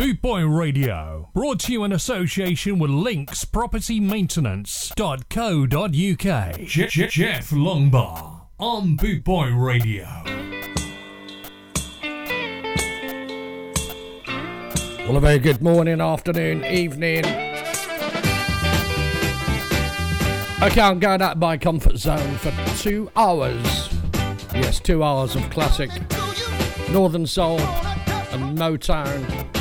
Bootboy Radio, brought to you in association with Links Property Maintenance.co.uk. Jeff, Jeff Longbar on Bootboy Radio. Well, a very good morning, afternoon, evening. Okay, I'm going out of my comfort zone for two hours. Yes, two hours of classic Northern Soul and Motown.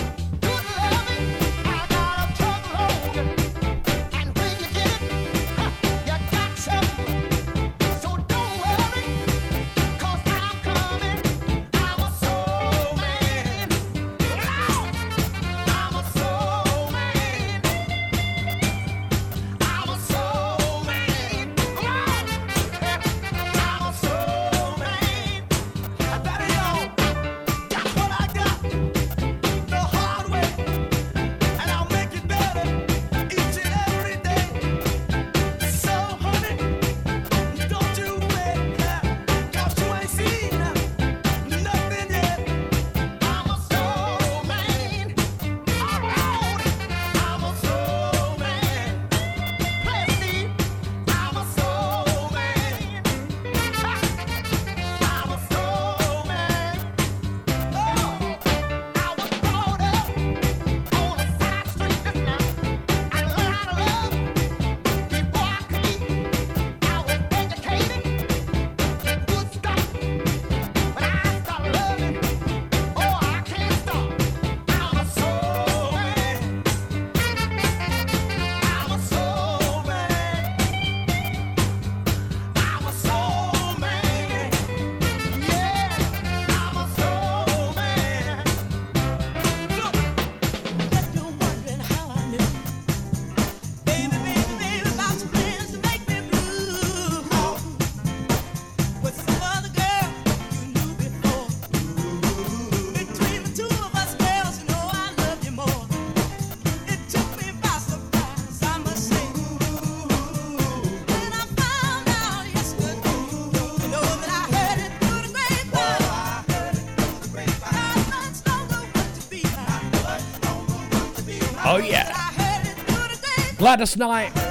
Gladys Knight.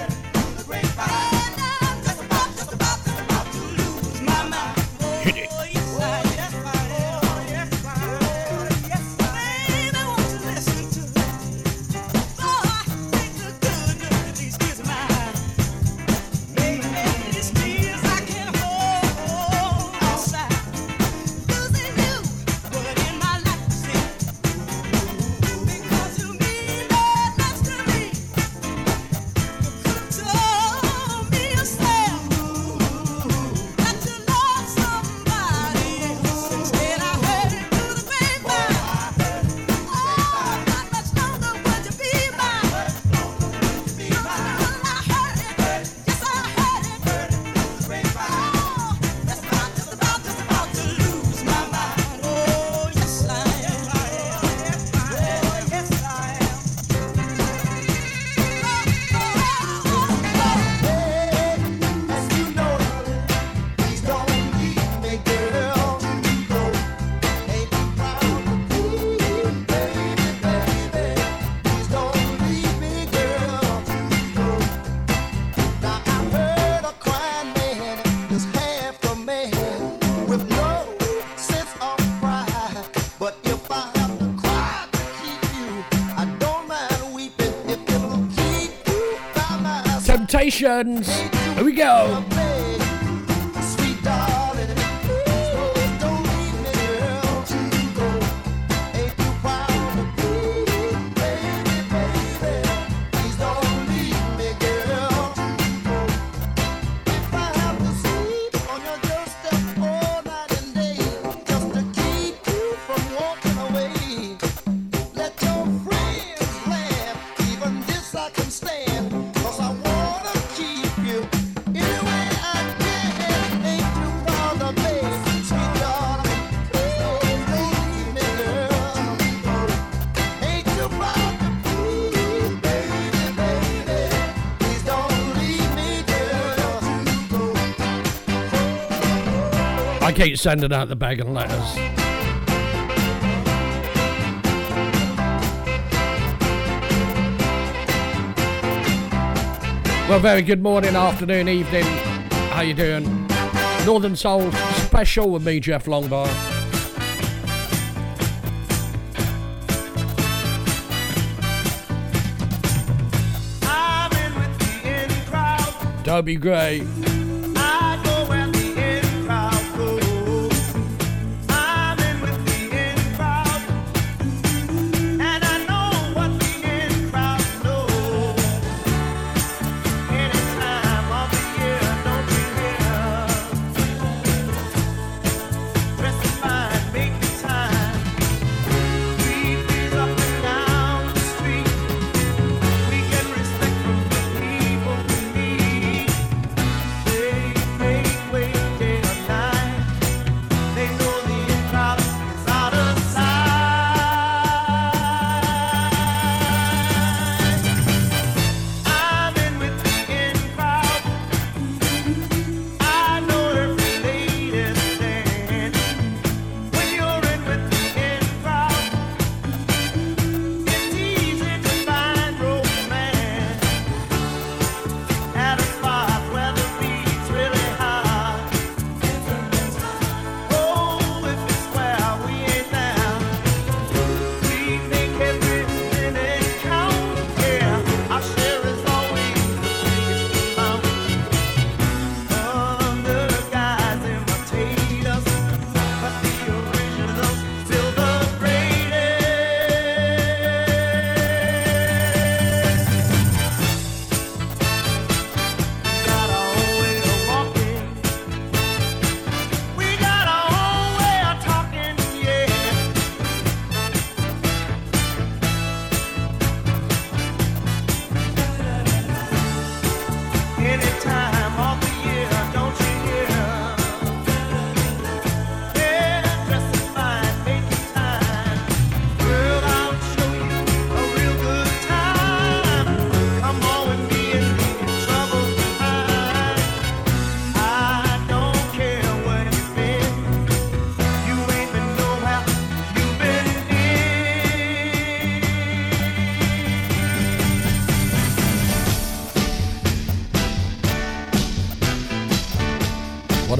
Here we go. keep sending out the bag and letters. Well, very good morning, afternoon, evening. How you doing? Northern Soul special with me, Jeff Longbar. be Gray.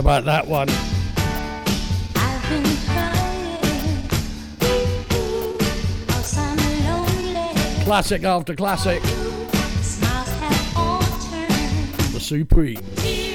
About that one. Classic after classic. The Supreme.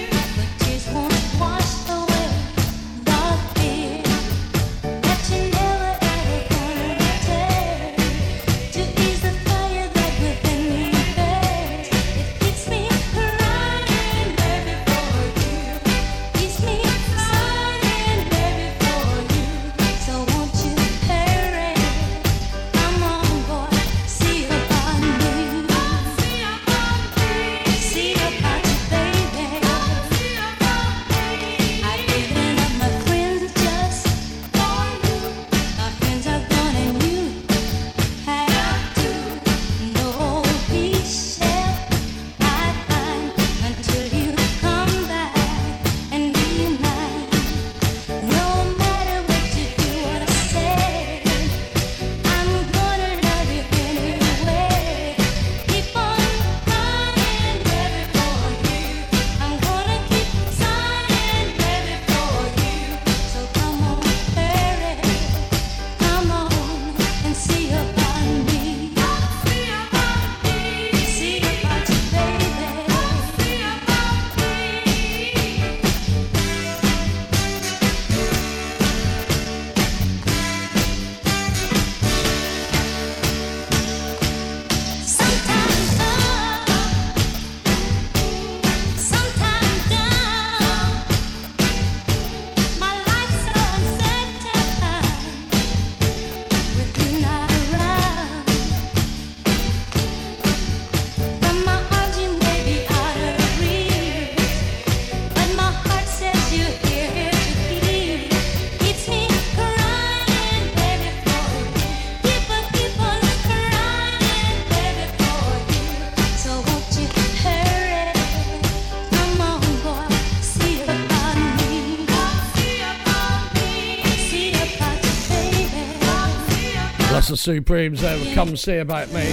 Supremes there come see about me.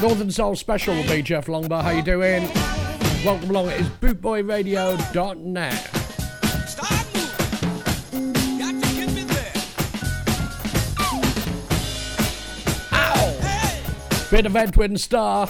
Northern Soul Special will be Jeff Longbar. How you doing? Welcome along. It is bootboyradio.net. Bit of Edwin Starr.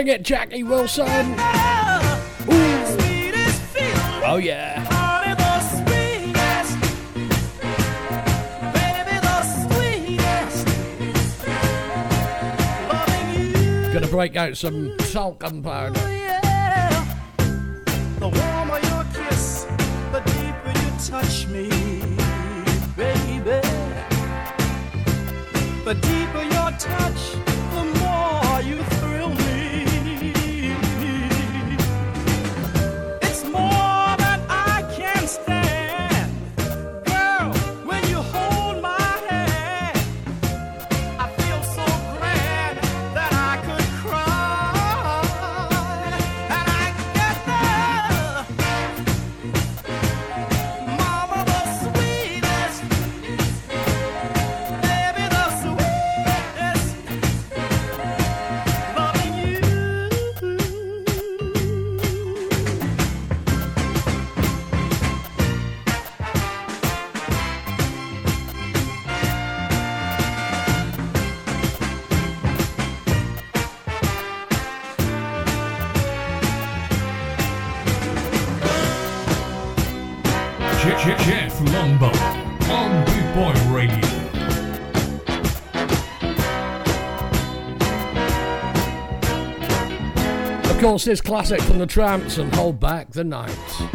Sing it, Jackie Wilson. Ooh. Oh, yeah. Gonna break out some talcum powder. The warmer your kiss, the deeper you touch me, baby. Course, this classic from the Tramps and Hold Back the Night.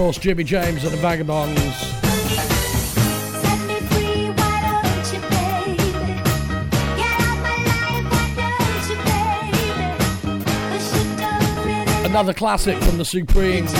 Course, Jimmy James and the Vagabonds. Another classic from the Supremes.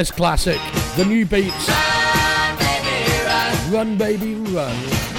This classic, the Newbeats. Run, baby, run.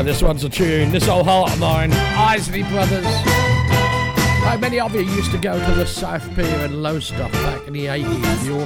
Run, this one's a tune. This old heart of mine, Isley Brothers. How many of you used to go to the South Pier and Lowestoft back in the 80s, the all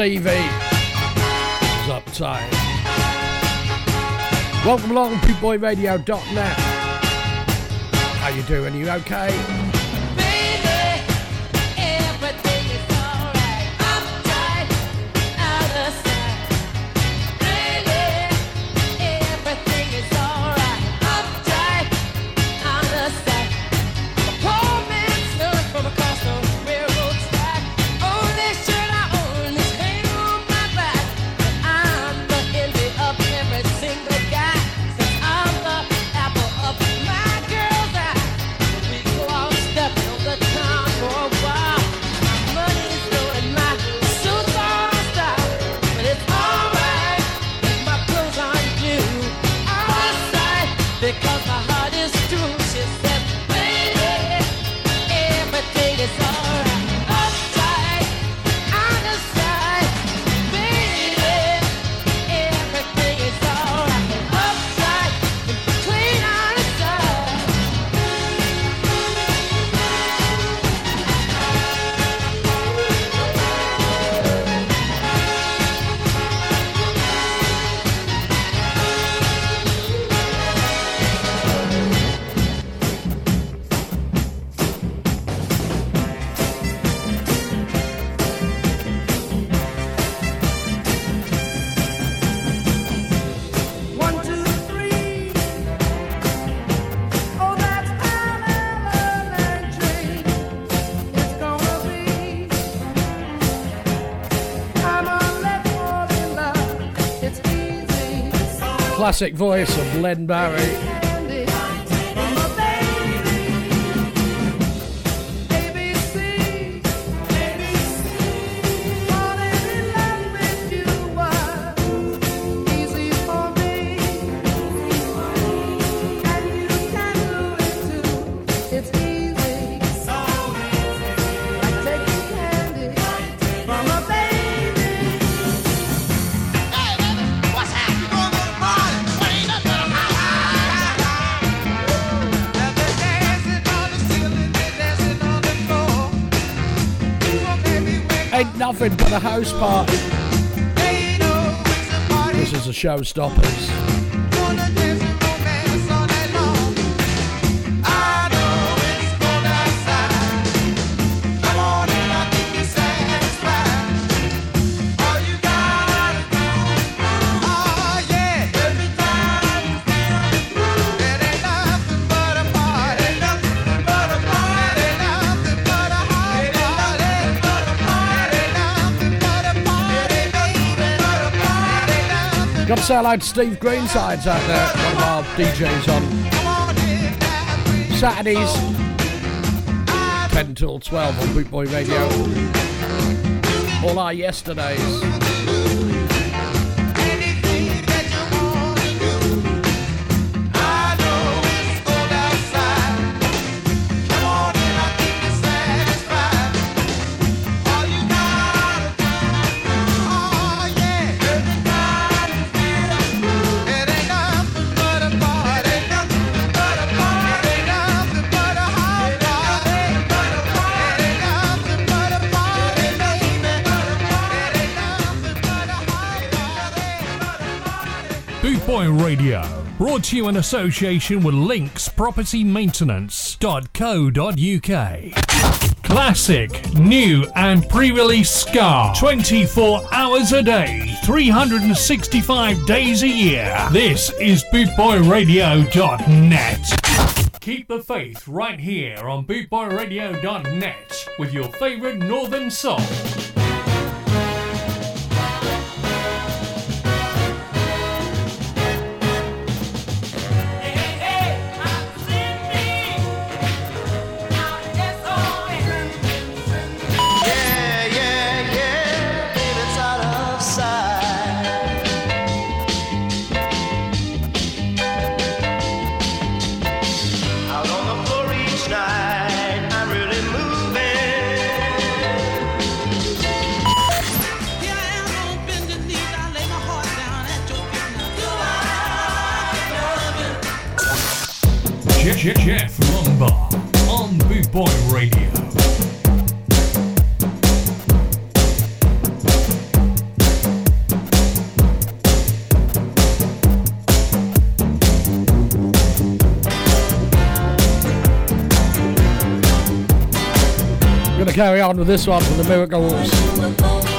Stevie. Uptight. Welcome along, bootboyradio.net. How you doing? You okay? Classic voice of Len Barry. Nothing but a house party. This is a showstoppers. Say hello to Steve Greensides out there, one of our DJs on Saturdays, 10 till 12 on Bootboy Radio. All our yesterdays. Radio. Brought to you in association with Links Property Maintenance.co.uk. Classic, new, and pre release Ska. 24 hours a day, 365 days a year. This is BootboyRadio.net. Keep the faith right here on BootboyRadio.net with your favourite Northern Soul. Carry on with this one from the Miracles.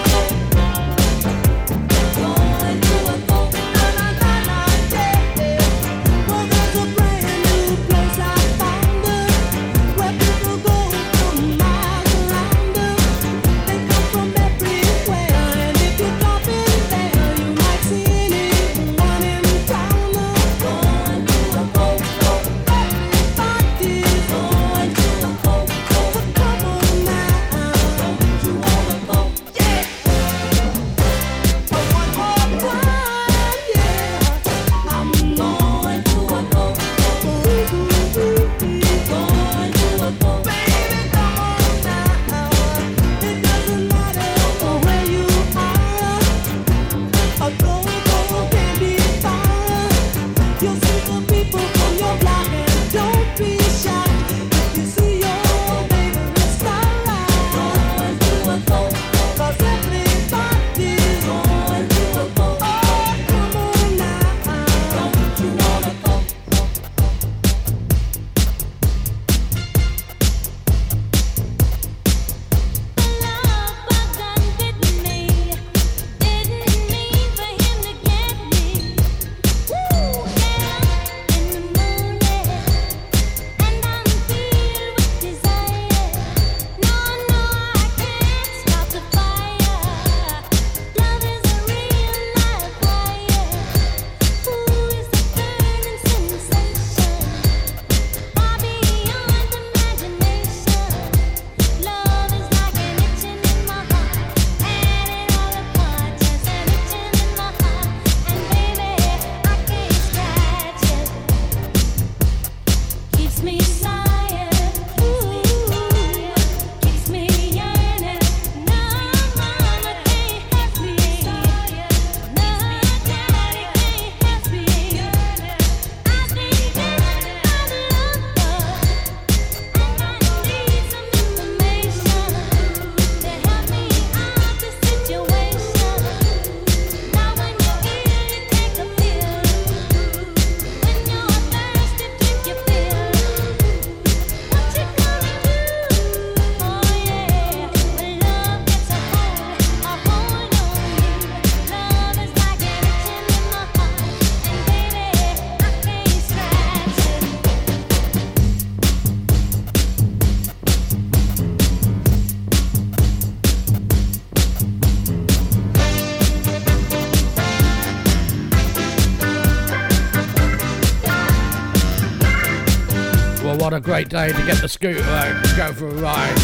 Great day to get the scooter out and go for a ride.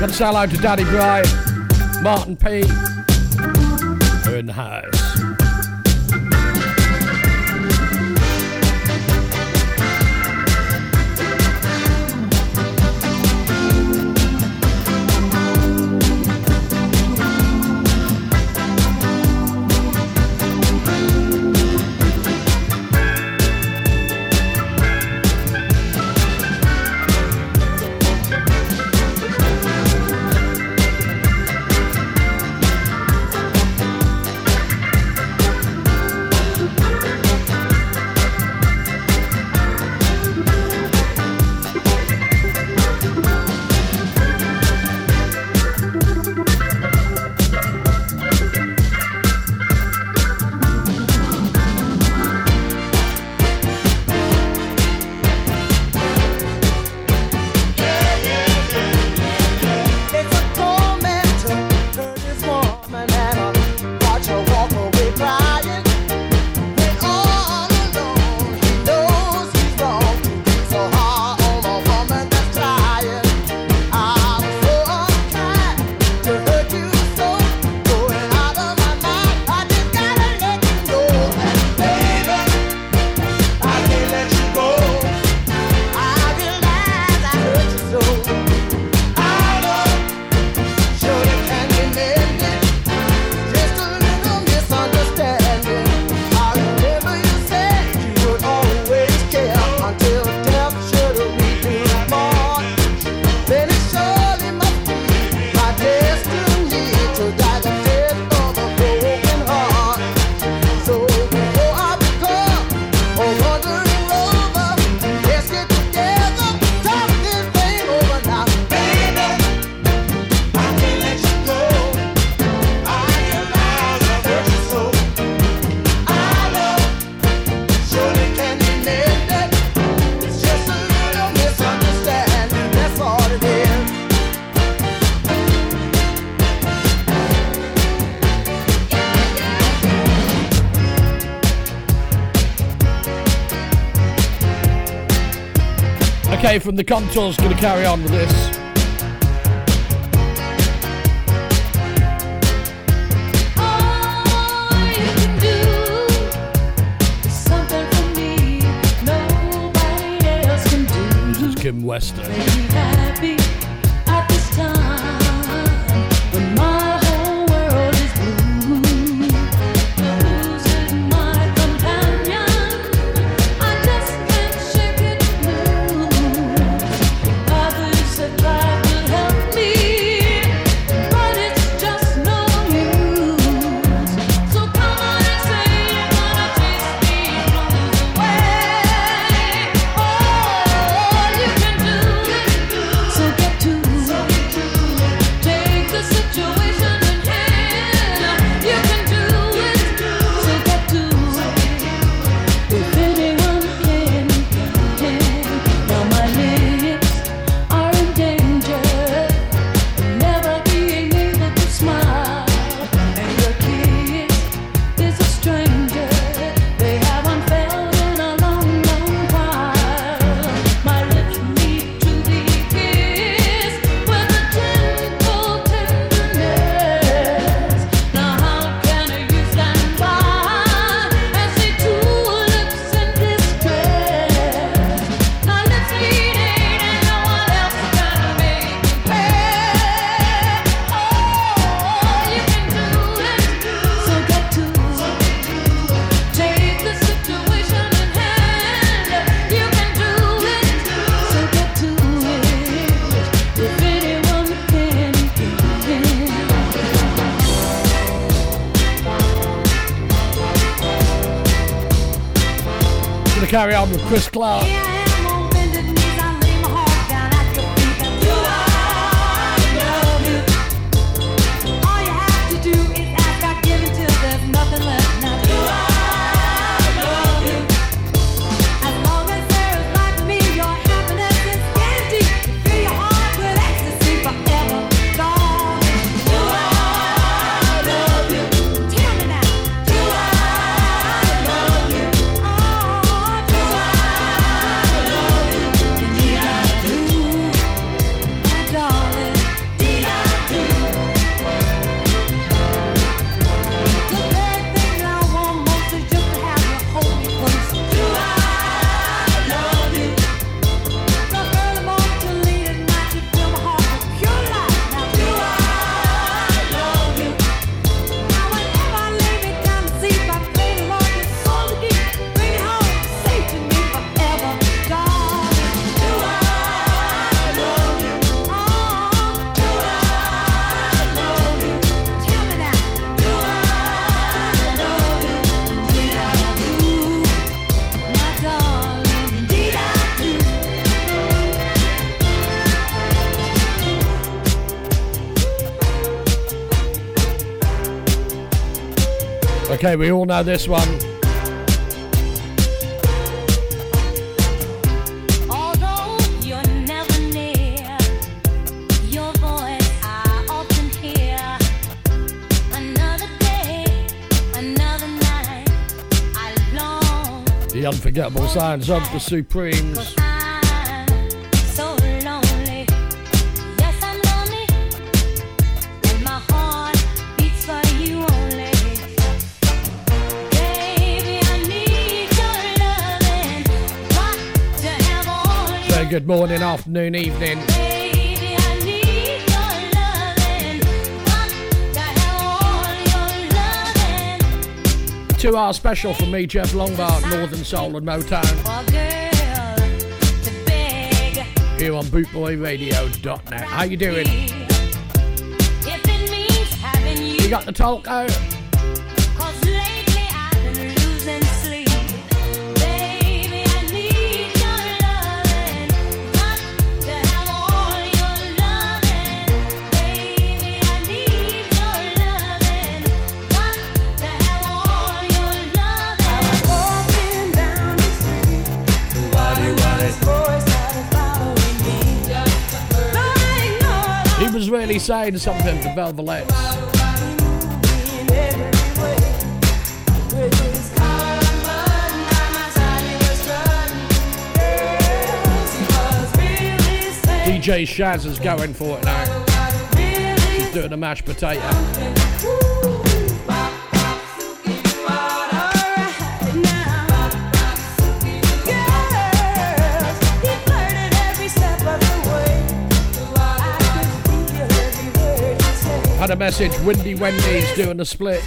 Got to say hello to Daddy Bright, Martin P. They're in the house. From the contours, gonna carry on with this. This is Kim Weston. Chris Clark. We all know this one. The unforgettable sounds of the Supremes. Good morning, afternoon, evening. Two hour special from me, Jeff Lombard, Northern Soul and Motown. Here on bootboyradio.net. How you doing? You got the talk out? Really saying something to Velvelettes. DJ Shaz is going for it now. She's doing a mashed potato. Had a message, Windy Wendy's doing the split.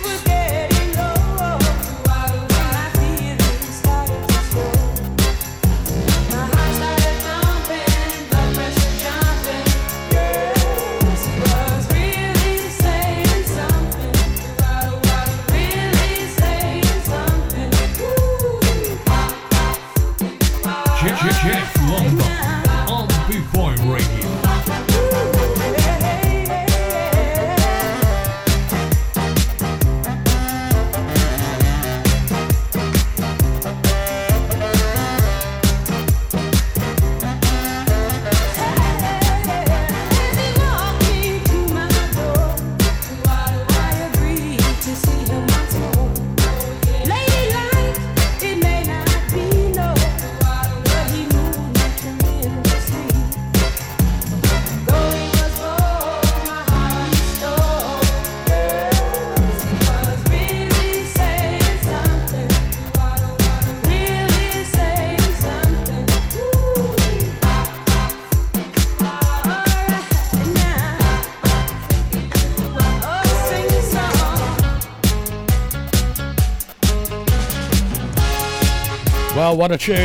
What a tune.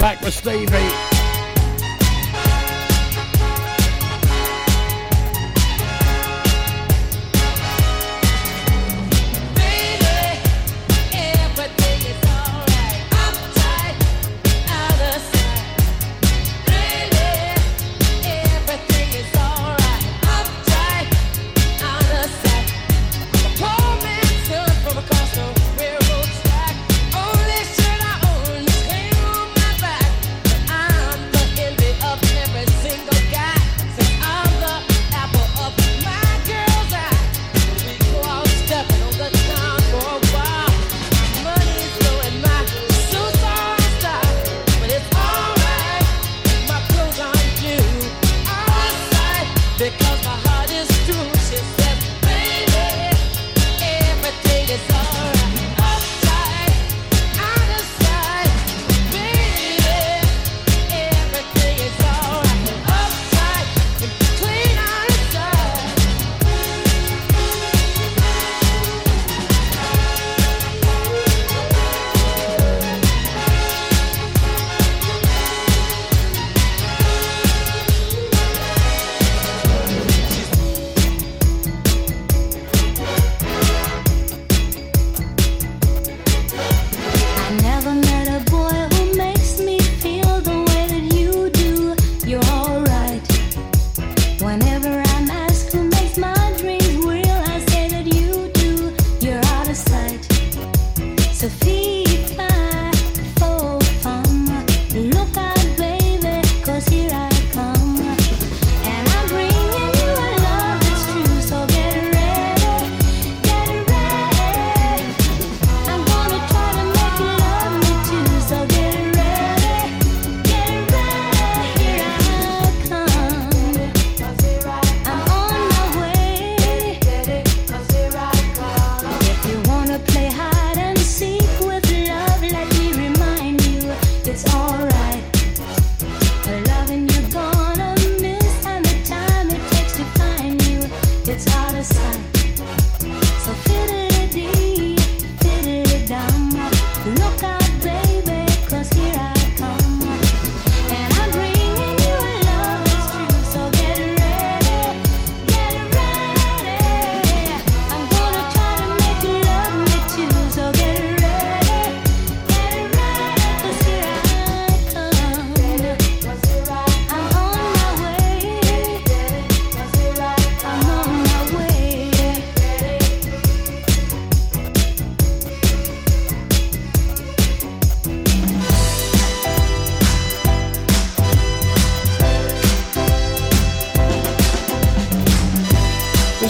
Back with Stevie.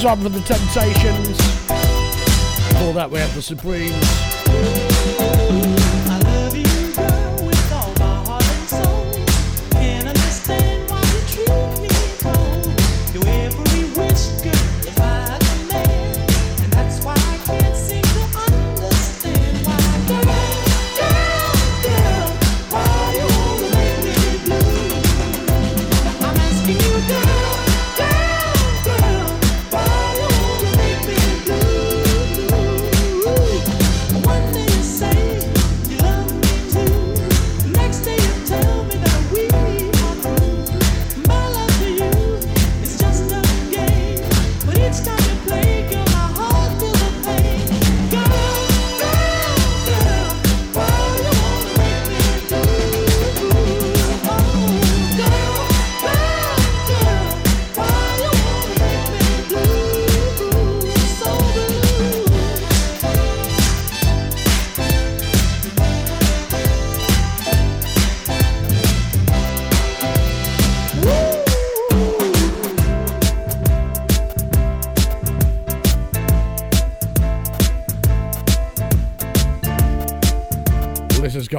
One for the Temptations. Before that, we have the Supremes.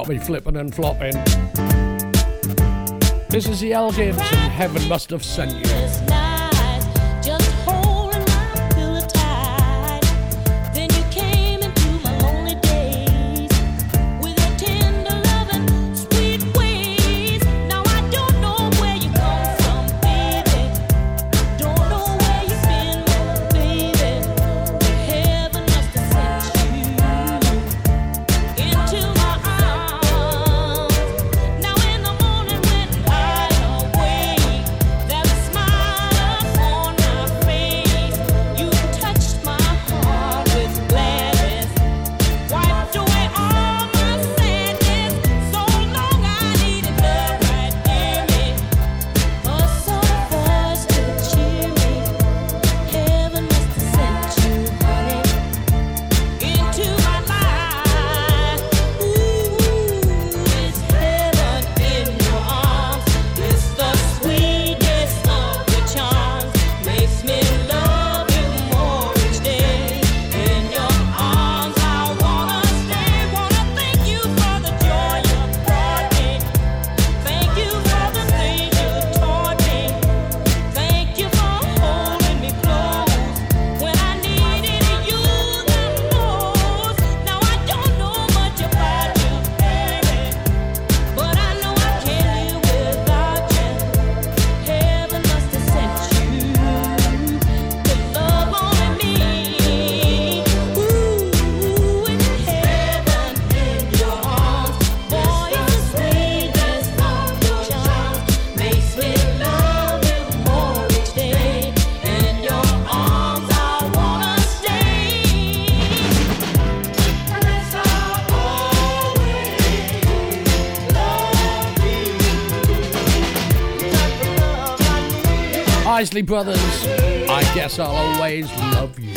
Got me flipping and flopping. This is the Elgins, and Heaven Must Have Sent You. Isley Brothers. I guess I'll always love you.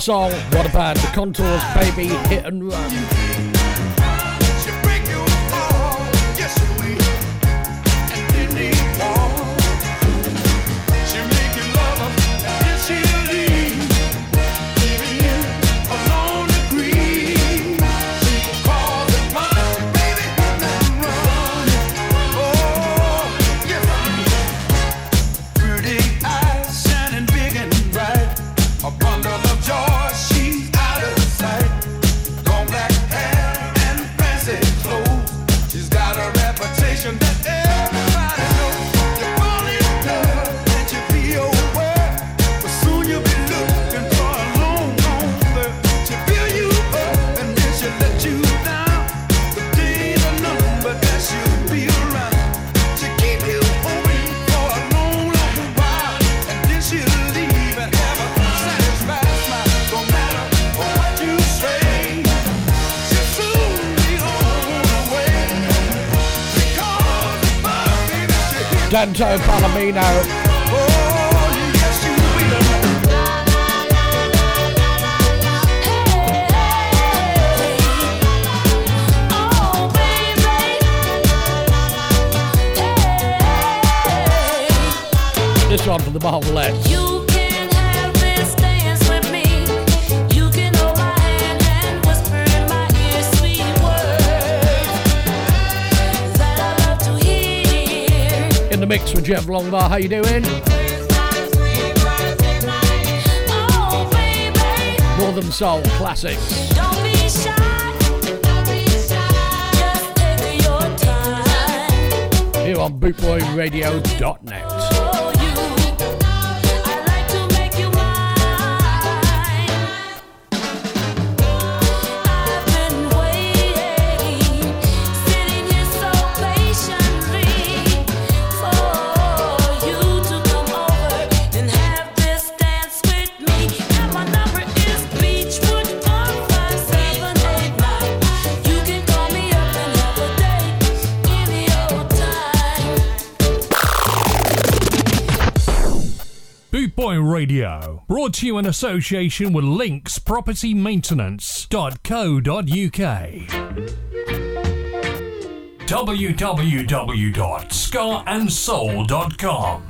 Song, what a band. The Contours, baby, hit and run. Vincenzo Palomino. This one from the Marvelettes. mix with Jeff Longbar. How you doing? Northern Soul Classics. Here on bootboyradio.net. Radio. Brought to you in association with Links Property Maintenance.co.uk www.scarandsoul.com.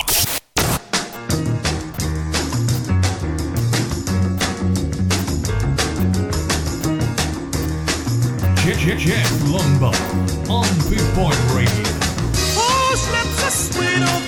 Jeff, Jeff Lombard on Big Boy Radio. Oh,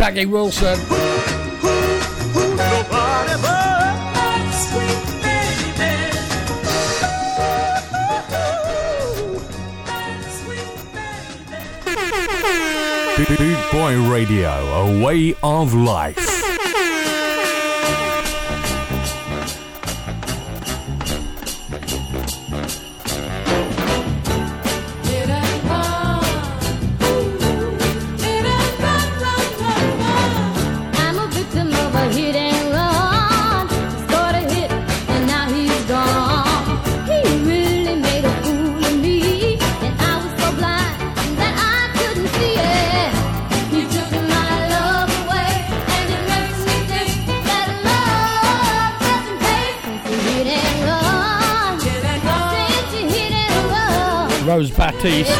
Shaggy Wilson. Big Boy Radio, a way of life. Baptiste.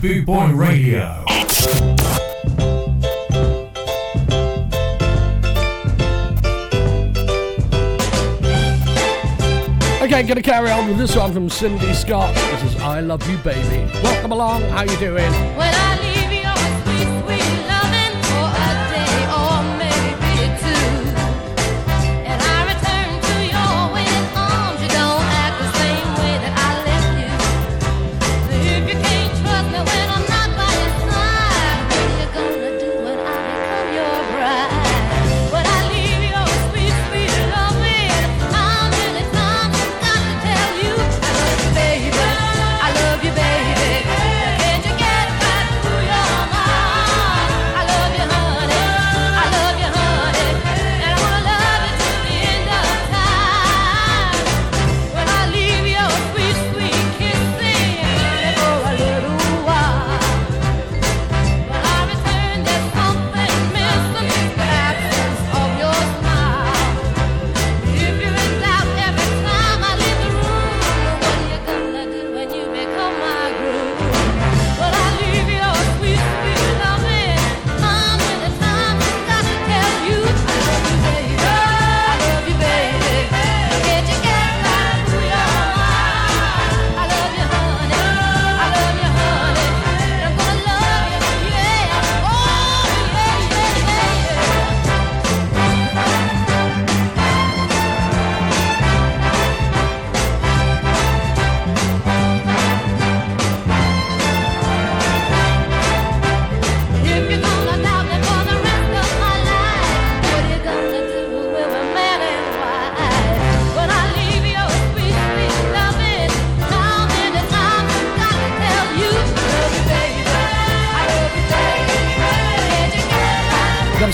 Boot Boy Radio. Okay, gonna carry on with this one from Cindy Scott. This is I Love You Baby. Welcome along, how you doing? Well,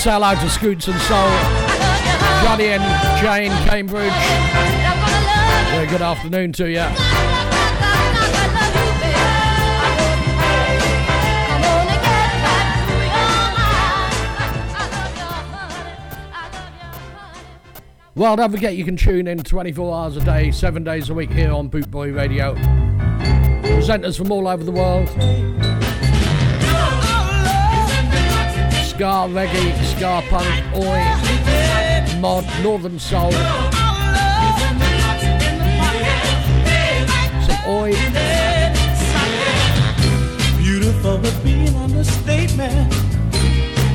say hello to Scoots and Soul, Johnny and Jane, Cambridge. Very good afternoon to you. Well, don't forget you can tune in 24 hours a day, 7 days a week here on Bootboy Radio. Presenters from all over the world. Ska, reggae, ska punk, oi, mod, northern soul. Some oi, Beautiful would be an understatement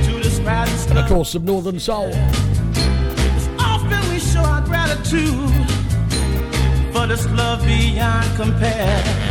to describe this and of course some northern soul. Often we show our gratitude for this love beyond compare.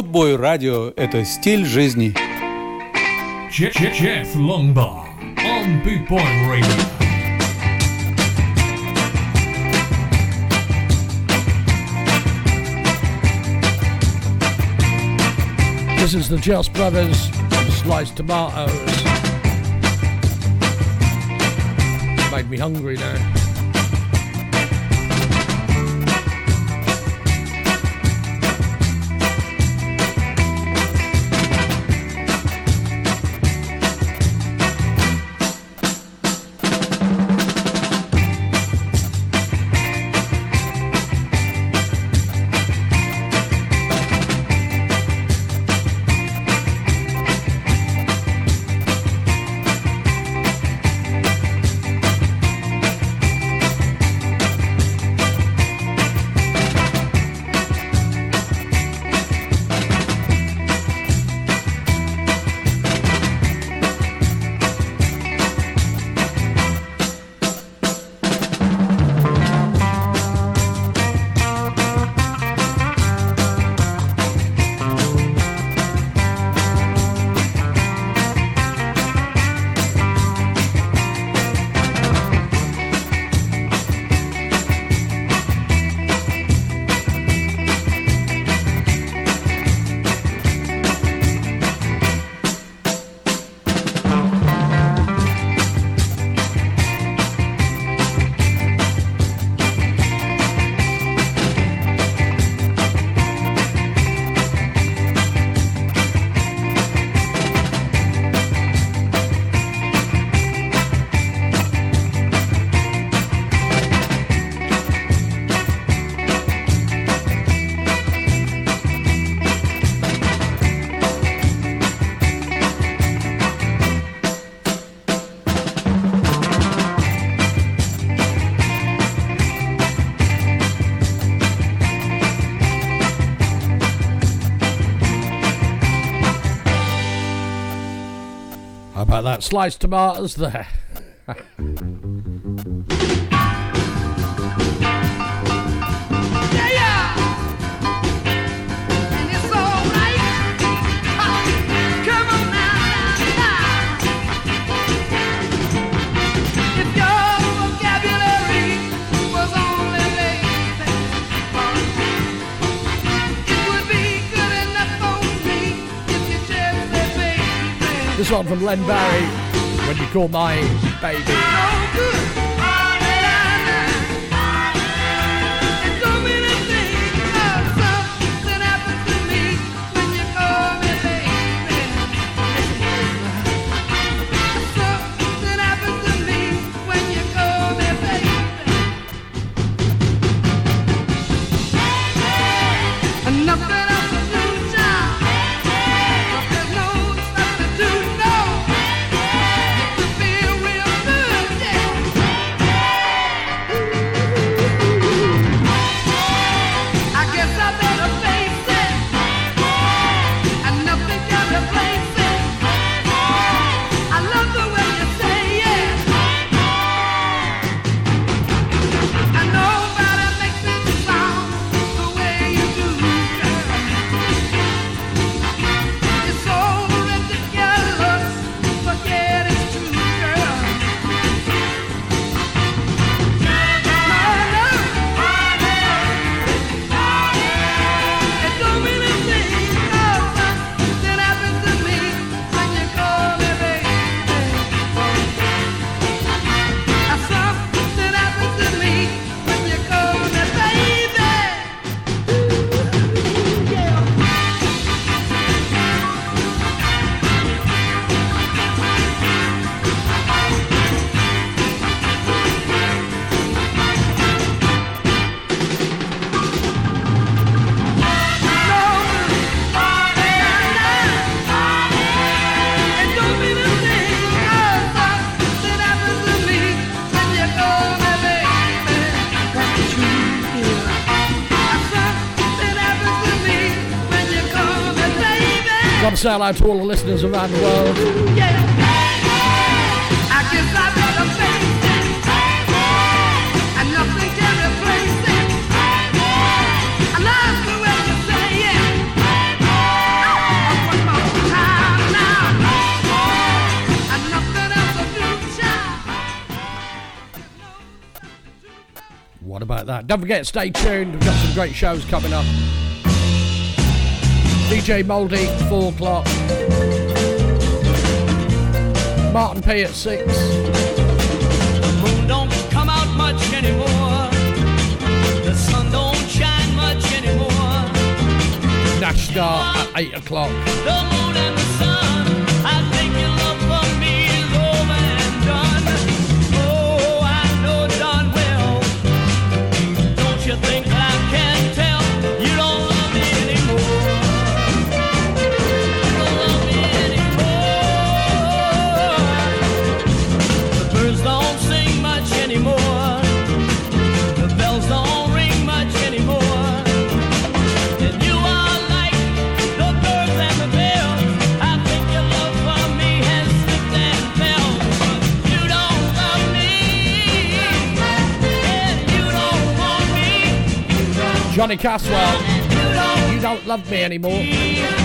Bootboy Radio – это стиль жизни. Jeff, Jeff, Jeff Longbar on Bootboy Radio. This is the Just Brothers, sliced tomatoes. Made me hungry now. sliced tomatoes there. from Len Barry, When You Call My Baby. shout out to all the listeners around the world. What about that? Don't forget, stay tuned. We've got some great shows coming up. DJ Mouldy, 4 o'clock. Martin P at 6. The moon don't come out much anymore. The sun don't shine much anymore. Star at 8 o'clock. Johnny Caswell, You Don't Love Me Anymore.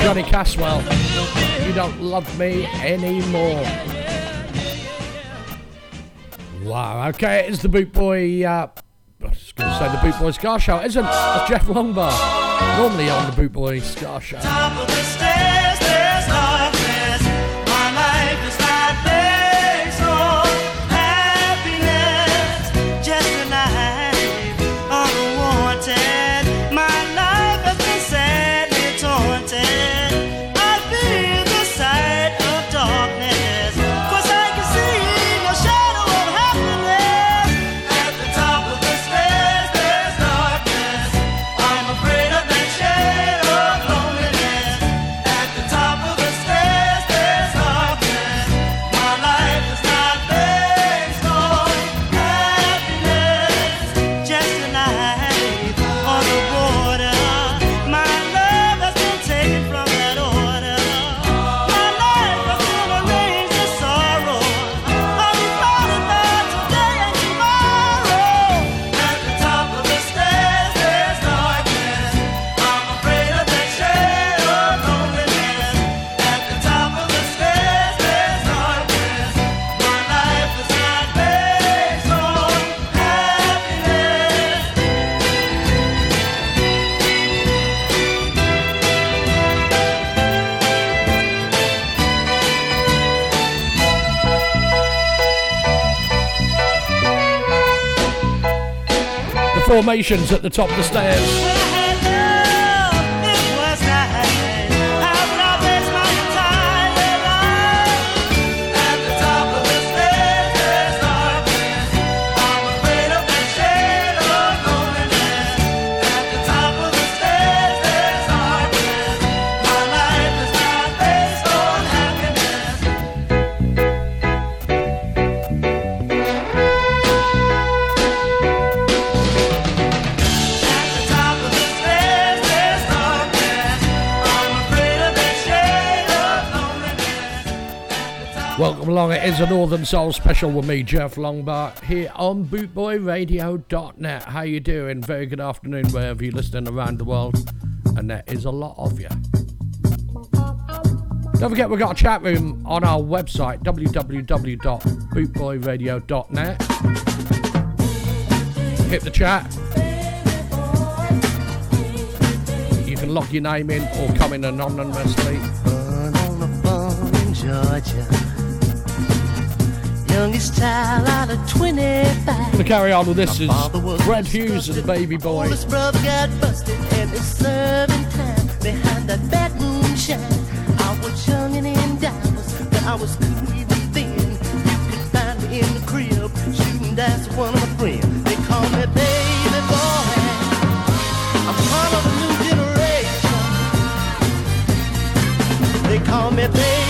Johnny Caswell. You don't love me anymore. Wow. Okay, it's the Boot Boy. Uh, I was going to say the Boot Boy Ska Show. It isn't. It's Jeff Longbar. Normally on the Boot Boy Ska Show. Formations at the top of the stairs. Is a Northern Soul special with me, Jeff Longbar, here on bootboyradio.net. How you doing? Very good afternoon wherever you're listening around the world. And there is a lot of you. Don't forget we've got a chat room on our website, www.bootboyradio.net. Hit the chat. You can lock your name in or come in anonymously. On farm in Georgia. Youngest child out of 25. Gonna carry on with this is Fred Hughes and Baby Boy. Oldest brother got busted and serving time behind that back moonshine. I was young and in diapers, but I was cool even then. You could find me in the crib, shooting dice with one of my friends. They call me baby boy. I'm part of a new generation. They call me baby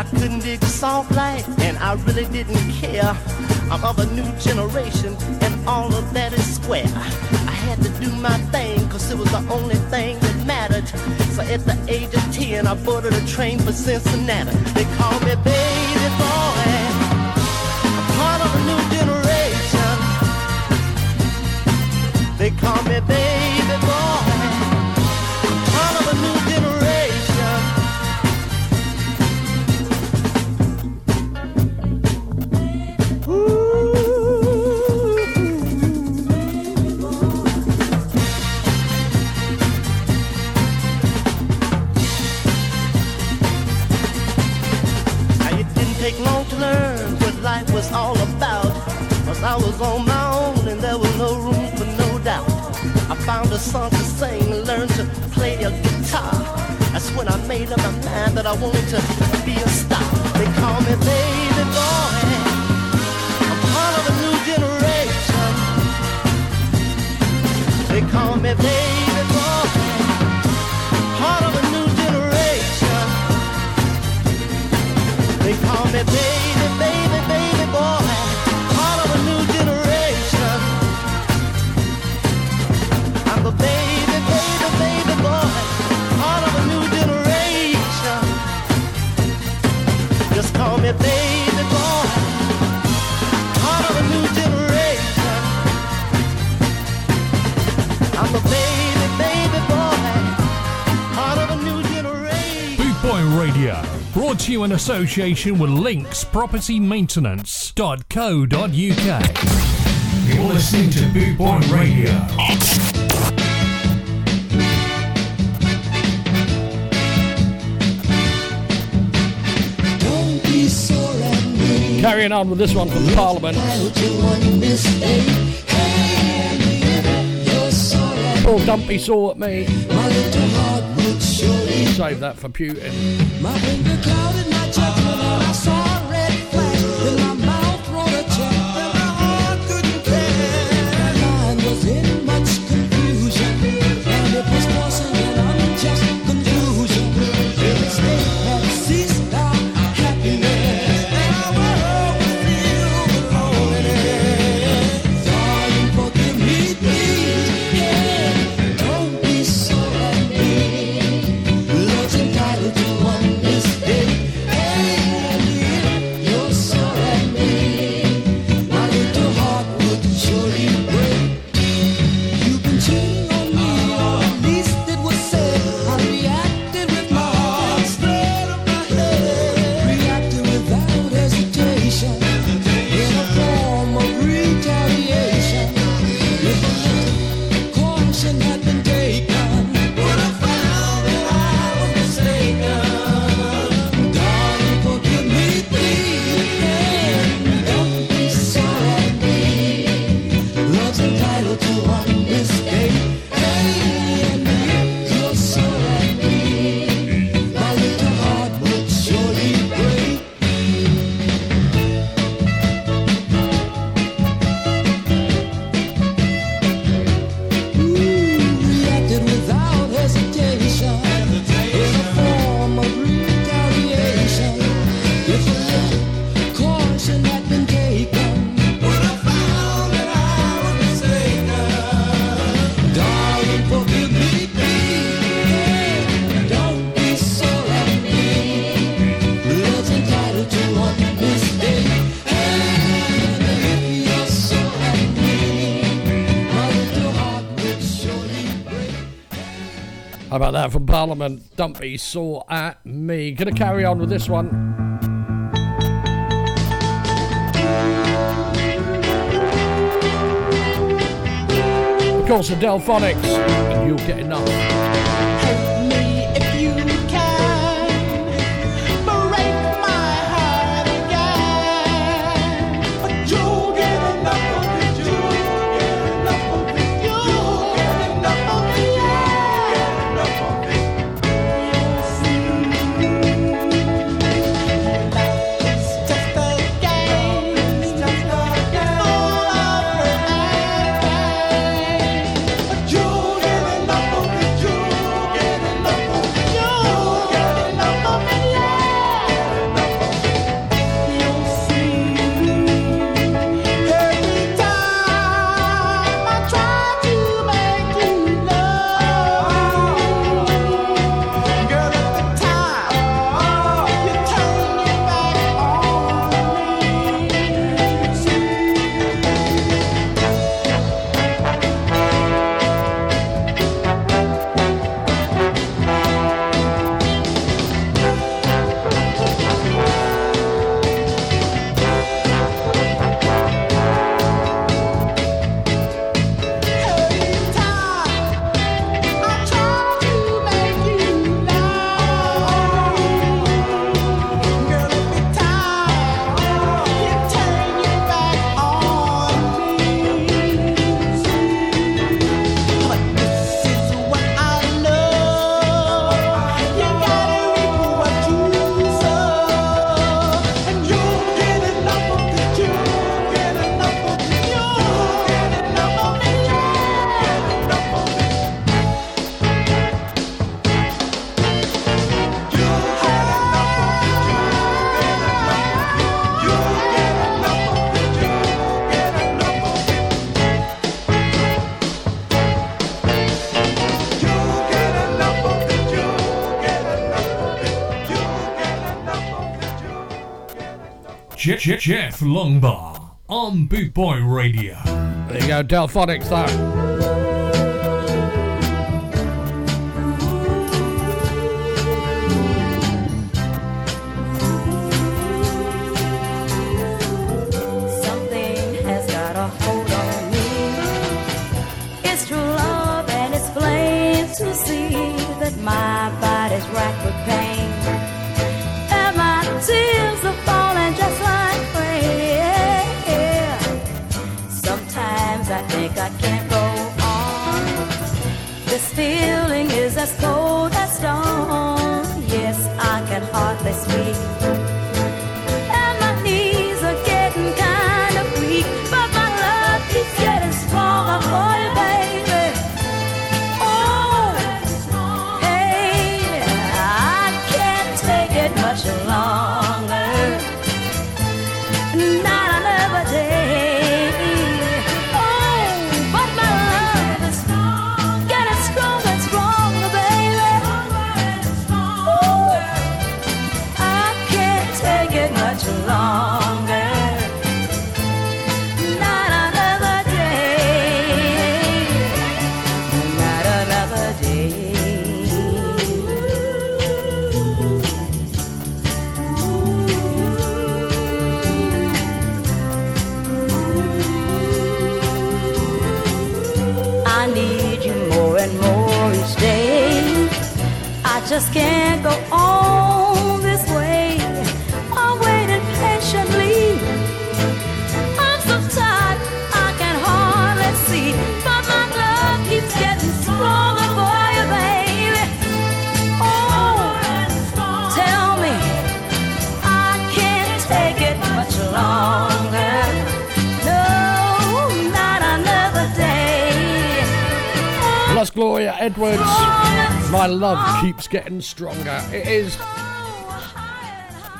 I couldn't dig soft life, and I really didn't care. I'm of a new generation, and all of that is square. I had to do my thing, cause it was the only thing that mattered. So at the age of 10, I boarded a train for Cincinnati. They call me baby boy. I'm part of a new generation. They call me baby Brought to you in association with Links Property linkspropertymaintenance.co.uk. You're listening to Boot Bootborn Radio. carrying on with this one from Parliament. Oh, don't be sore at me. Save that for Putin. about that from Parliament? Don't be sore at me. Gonna carry on with this one. Of course, the Delfonics, and you'll get enough. Jeff Longbar on Boot Boy Radio. There you go, Delfonics, though. getting stronger. It is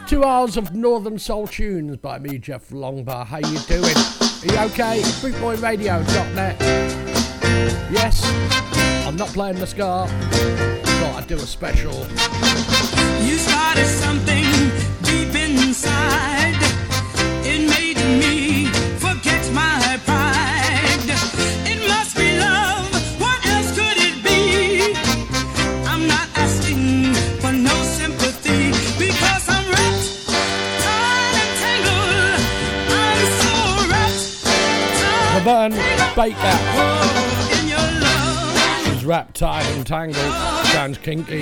two hours of Northern Soul tunes by me, Jeff Longbar. How you doing? Are you okay? Bootboyradio.net. Yes, I'm not playing the ska. but I do a special. Baker. She's wrapped, tied, and tangled. Sounds kinky.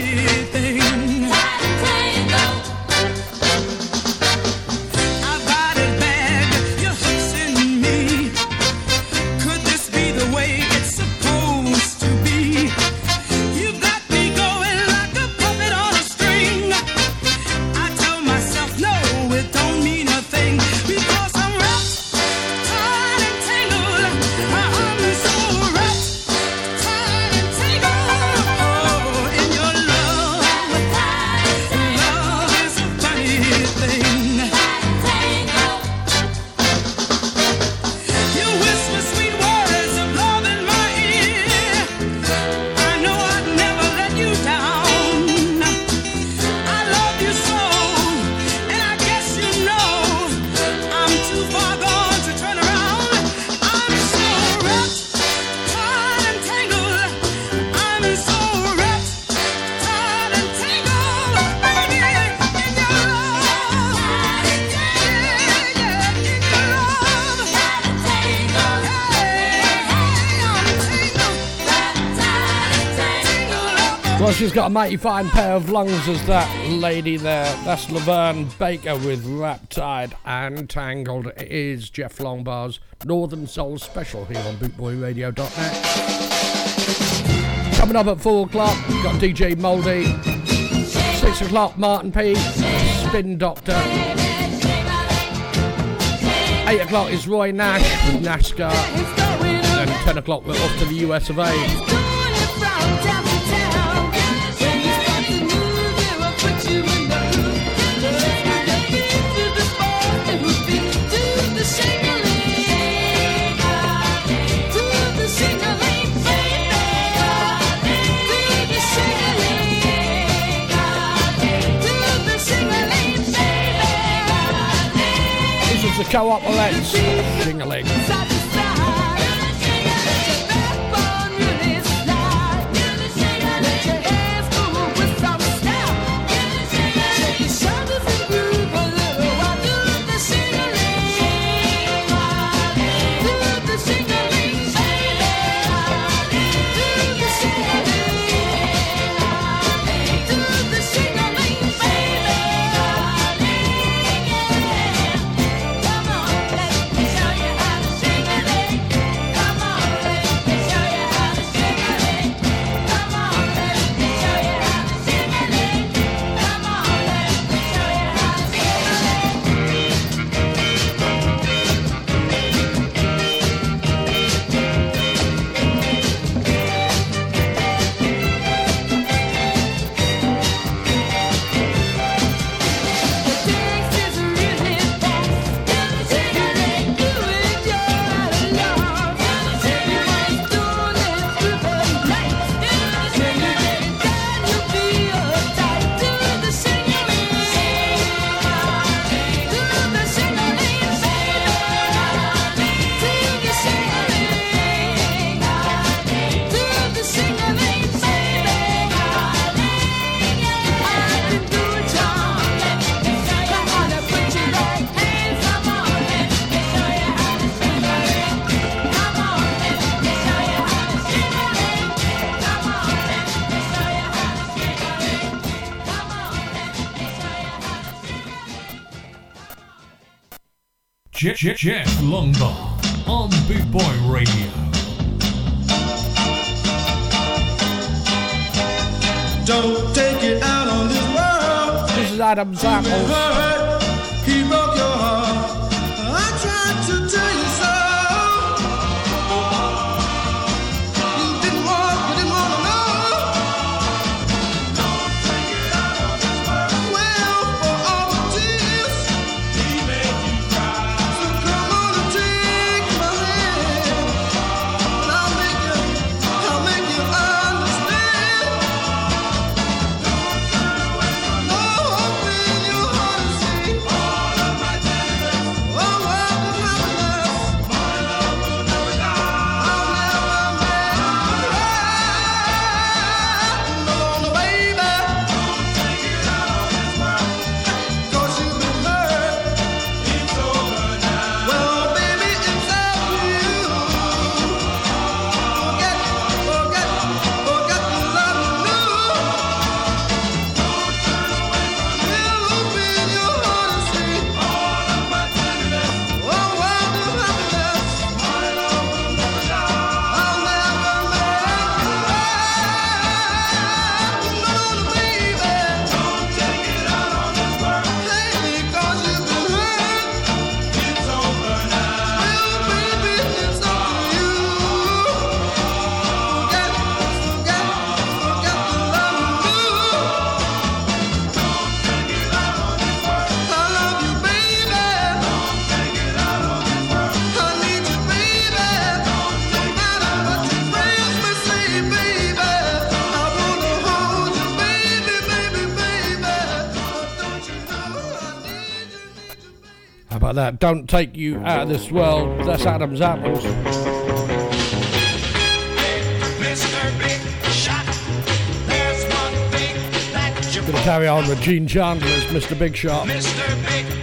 She's got a mighty fine pair of lungs as that lady there. That's LaVern Baker with Raptide and Tangled. It is Jeff Longbars Northern Soul Special here on bootboyradio.net. Coming up at 4 o'clock, we've got DJ Mouldy. 6 o'clock, Martin P. Spin Doctor. 8 o'clock is Roy Nash with NASCAR. And 10 o'clock, we're off to the US of A. the co-op Let's Jingling. Jeff, Jeff Longbar on Boot Boy Radio. Don't take it out on this world. This is Adam's Apples. that don't take you out of this world. That's Adam's Apples. Gonna carry on with Gene Chandler's Mr. Big Shot. Mr. Big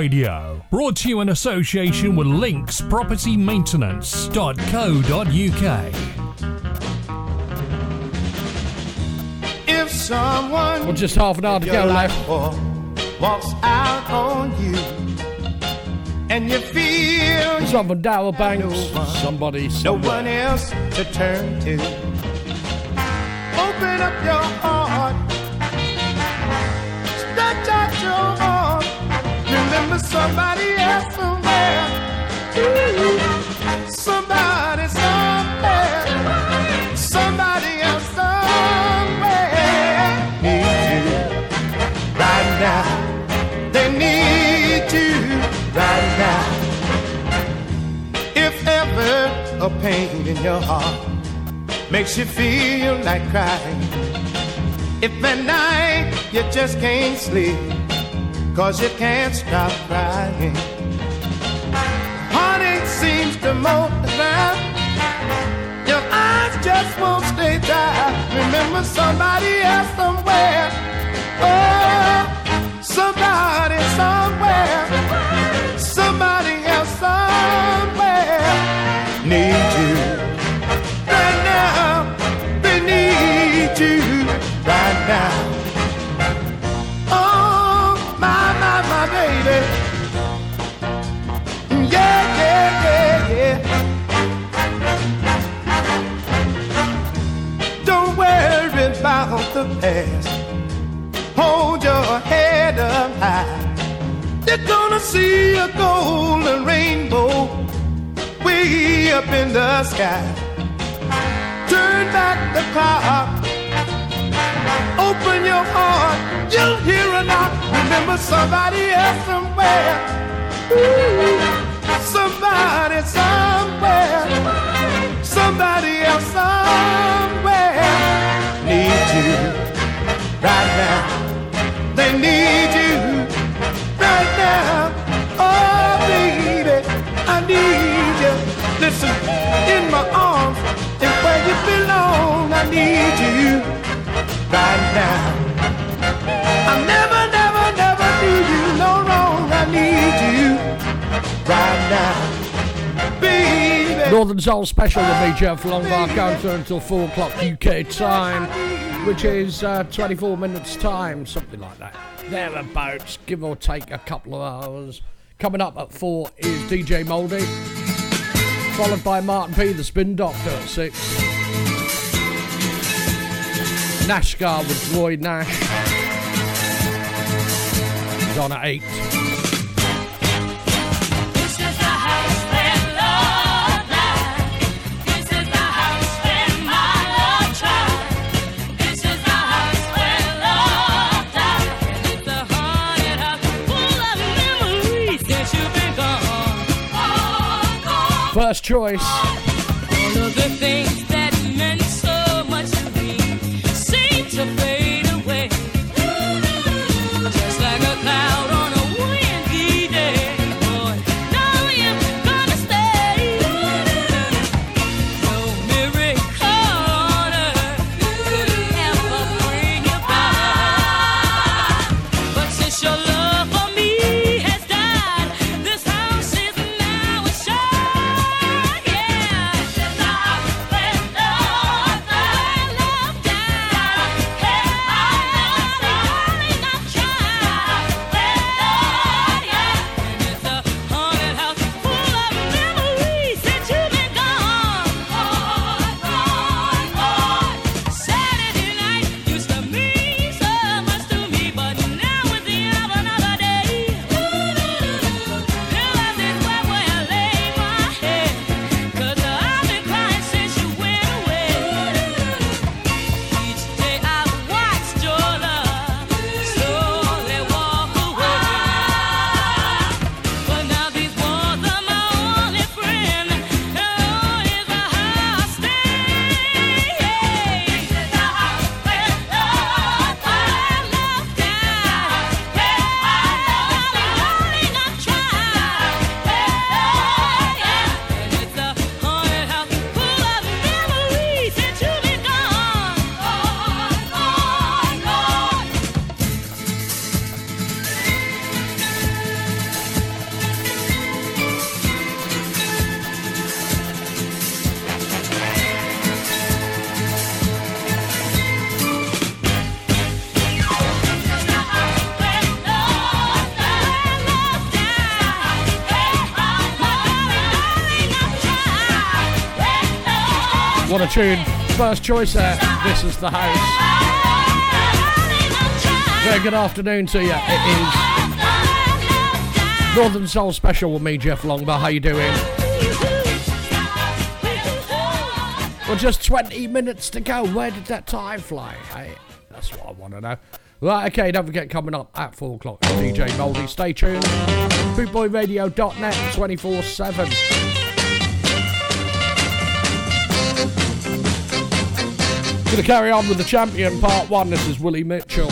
Radio. Brought to you in association with Links Property linkspropertymaintenance.co.uk. If someone. Well, just half an hour to go left. Walks out on you. And you feel. Someone Darrell Banks. No one, somebody. Somewhere. No one else to turn to. Open up your heart. somebody else somewhere. Somebody somewhere. Somebody else somewhere Need you right now. They need you right now. If ever a pain in your heart makes you feel like crying, if at night you just can't sleep cause you can't stop crying. Heartache seems to multiply. Your eyes just won't stay dry. Remember somebody else somewhere. Oh, somebody somewhere. Somebody else somewhere needs you right now. They need you right now. See a golden rainbow way up in the sky. Turn back the clock. Open your heart. You'll hear a knock. Remember somebody else somewhere. Ooh, somebody somewhere. Somebody else somewhere needs you right now. They need you right now. Oh, baby, I need you. Listen, in my arms, and where you belong, I need you right now. I never, never, never do you no wrong. I need you right now, baby. Northern Soul Special with me, Jeff Longbar, going through until 4 o'clock UK time, which is uh, 24 minutes time, something like that. Thereabouts, give or take a couple of hours. Coming up at 4 is DJ Mouldy, followed by Martin P, the Spin Doctor at 6. Nashgar with Roy Nash. He's on at 8. First choice. Tune. First choice there. This is the house. Very good afternoon to you. It is Northern Soul Special with me, Jeff Longbar. How you doing? Well, just 20 minutes to go. Where did that time fly? Hey, that's what I want to know. Right, okay, don't forget coming up at 4 o'clock, DJ Mouldy. Stay tuned. Bootboyradio.net 24 7. Gonna carry on with the champion part one. This is Willie Mitchell.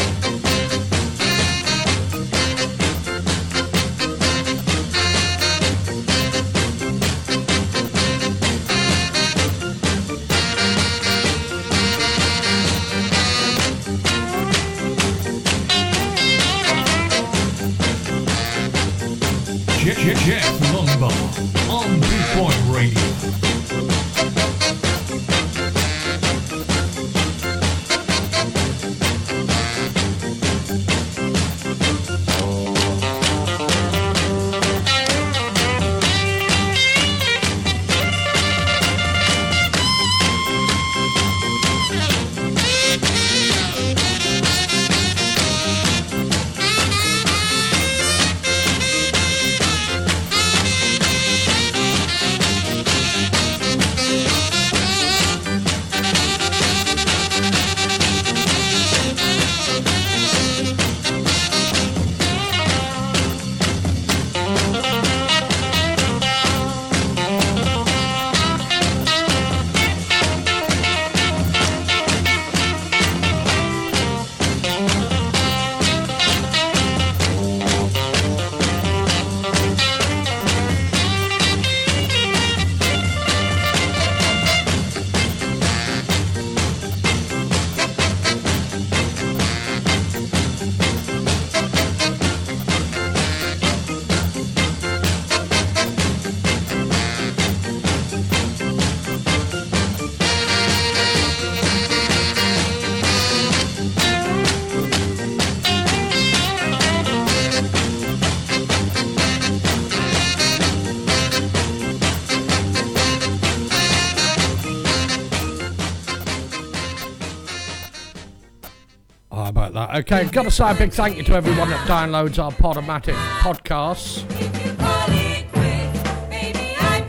Okay, gotta say a big thank you to everyone that downloads our Podomatic podcasts.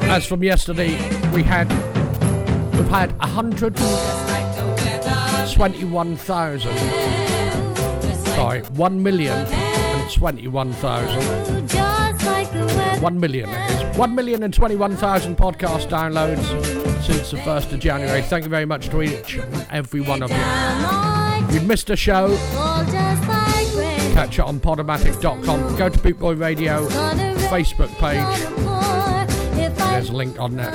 As from yesterday, we had we've had hundred twenty-one thousand. Sorry, one million and twenty-one thousand. One million it is. One million and twenty-one thousand podcast downloads since the first of January. Thank you very much to each and every one of you. You've missed a show. Catch it on podomatic.com. Go to Bootboy Radio Facebook page. There's a link on there.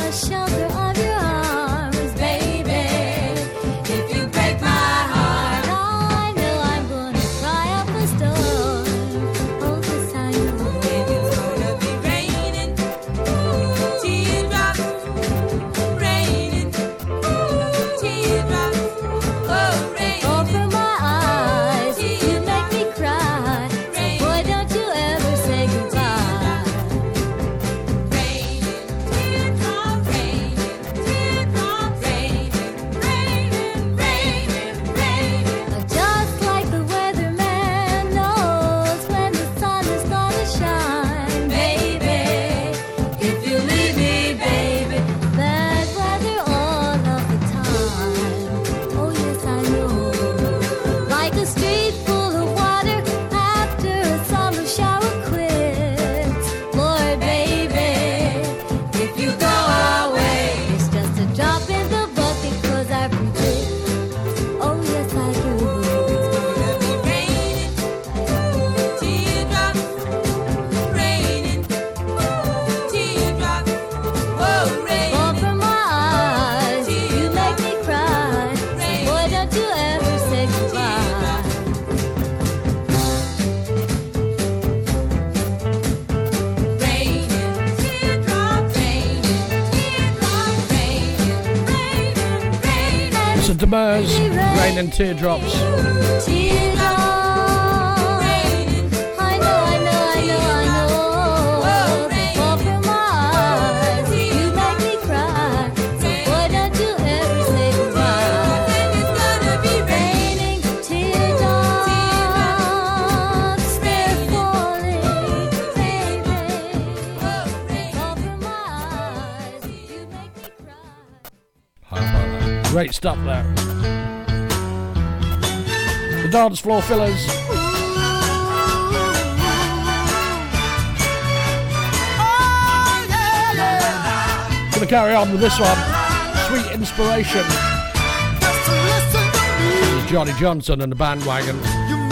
A Demers, Rain and Teardrops. Great stuff there. The dance floor fillers. Gonna carry on with this one. Sweet inspiration. Johnny Johnson and the bandwagon.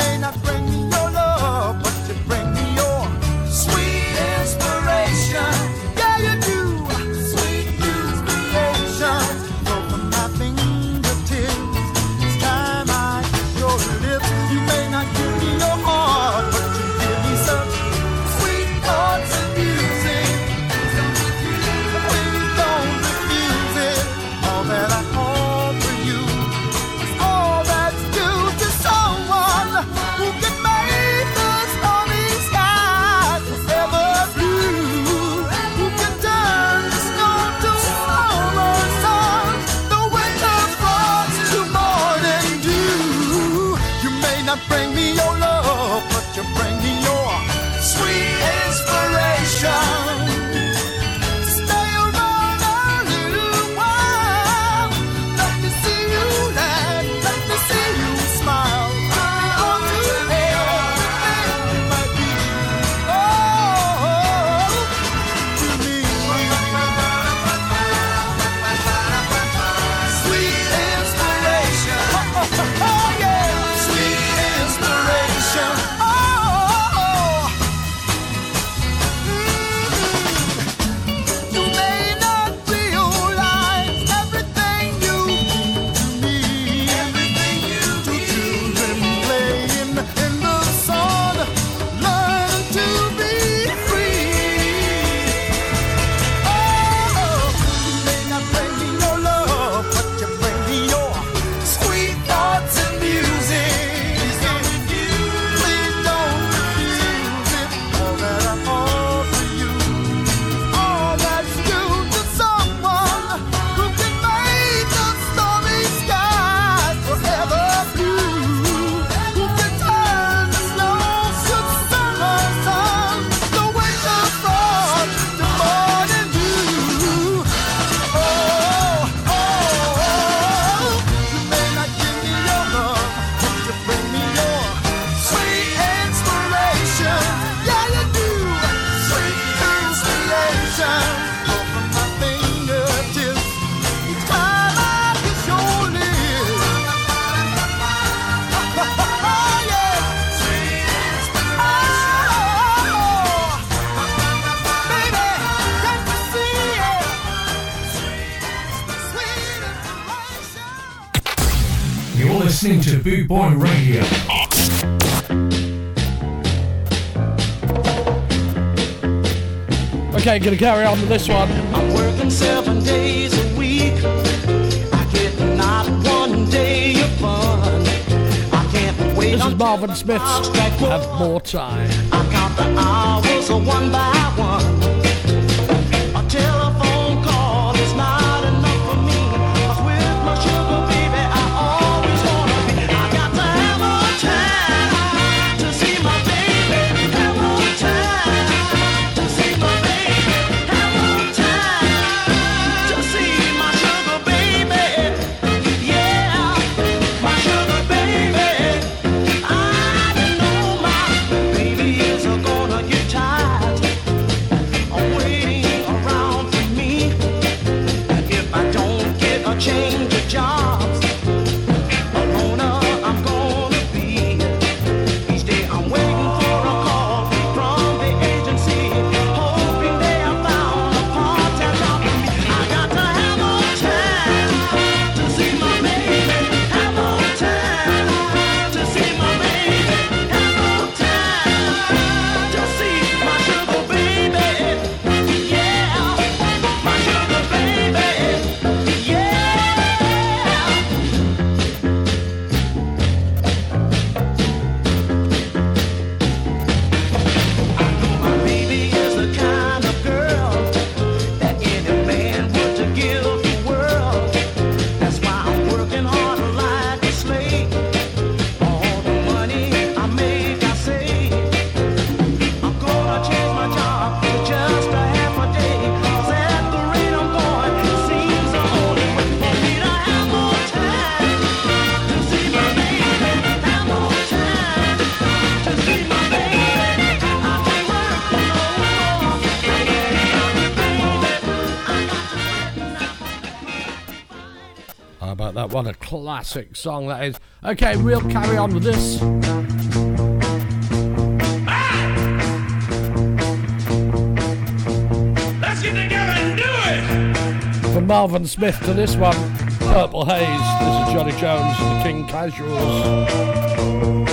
Boy Radio. Okay, gonna carry on with this one. I'm working seven days a week. I get not one day of fun. I can't wait. This is Marvin Smith's Have More Time. I count the hours one by one. classic song that is. Okay, we'll carry on with this. From Marvin Smith to this one, Purple Haze. This is Johnny Jones and the King Casuals.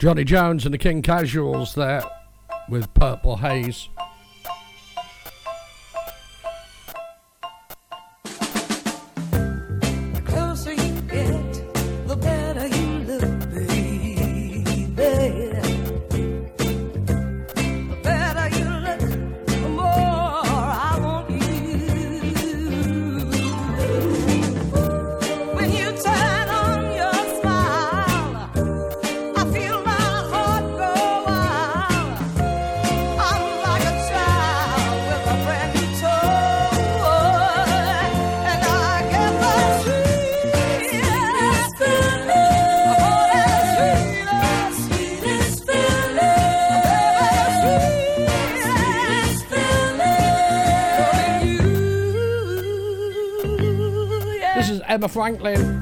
Johnny Jones and the King Casuals there with Purple Haze. The Franklin.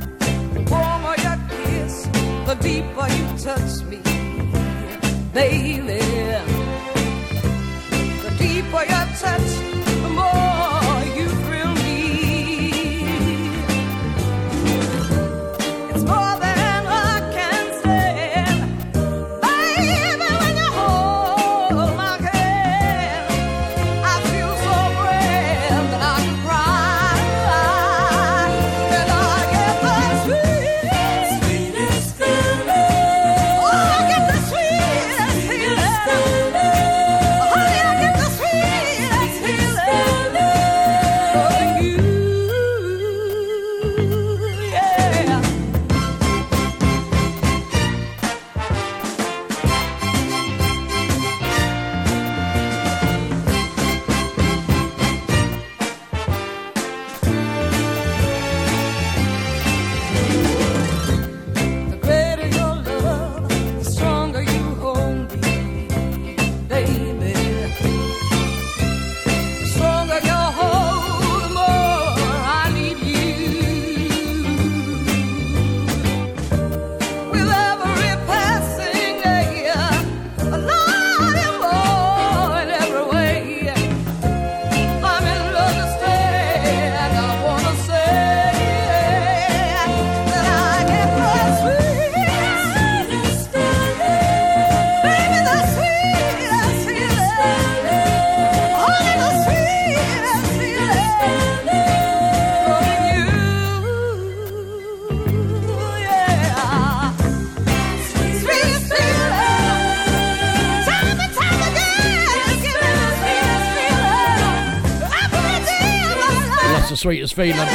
Sweetest feeling.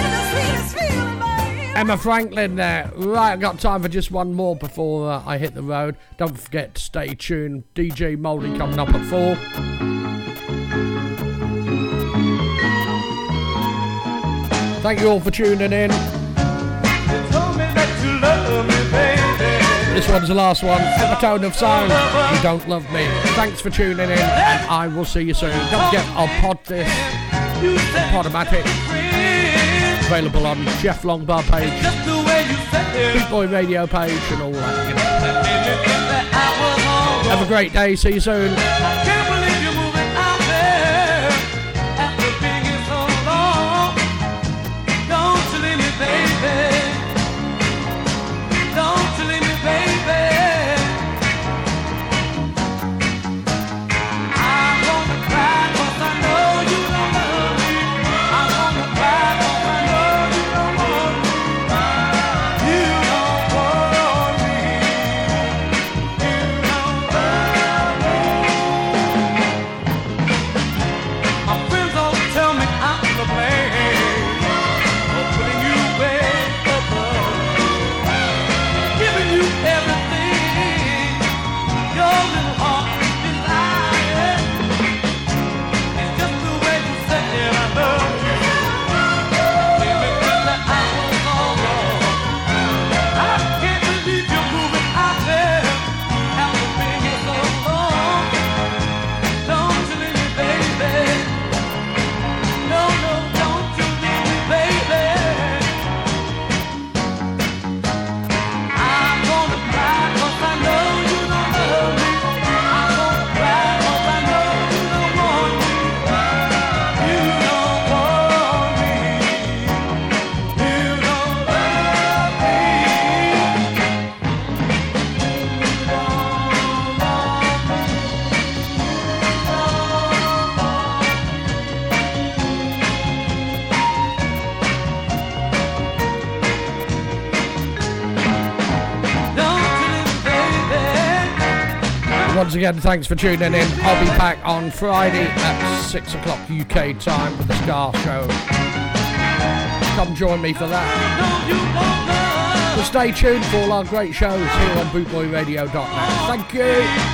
Erma Franklin there. Right, I've got time for just one more before uh, I hit the road. Don't forget to stay tuned. DJ Mouldy coming up at four. Thank you all for tuning in. This one's the last one. At the tone of sound. You don't love me. Thanks for tuning in, and I will see you soon. Don't forget, I'll pod this. Podomatic. Available on Jeff Longbar page, Bootboy Radio page, and all that. Have a great day. See you soon. Once again, thanks for tuning in. I'll be back on Friday at 6 o'clock UK time for the Ska Show. Come join me for that. But stay tuned for all our great shows here on bootboyradio.net. Thank you. You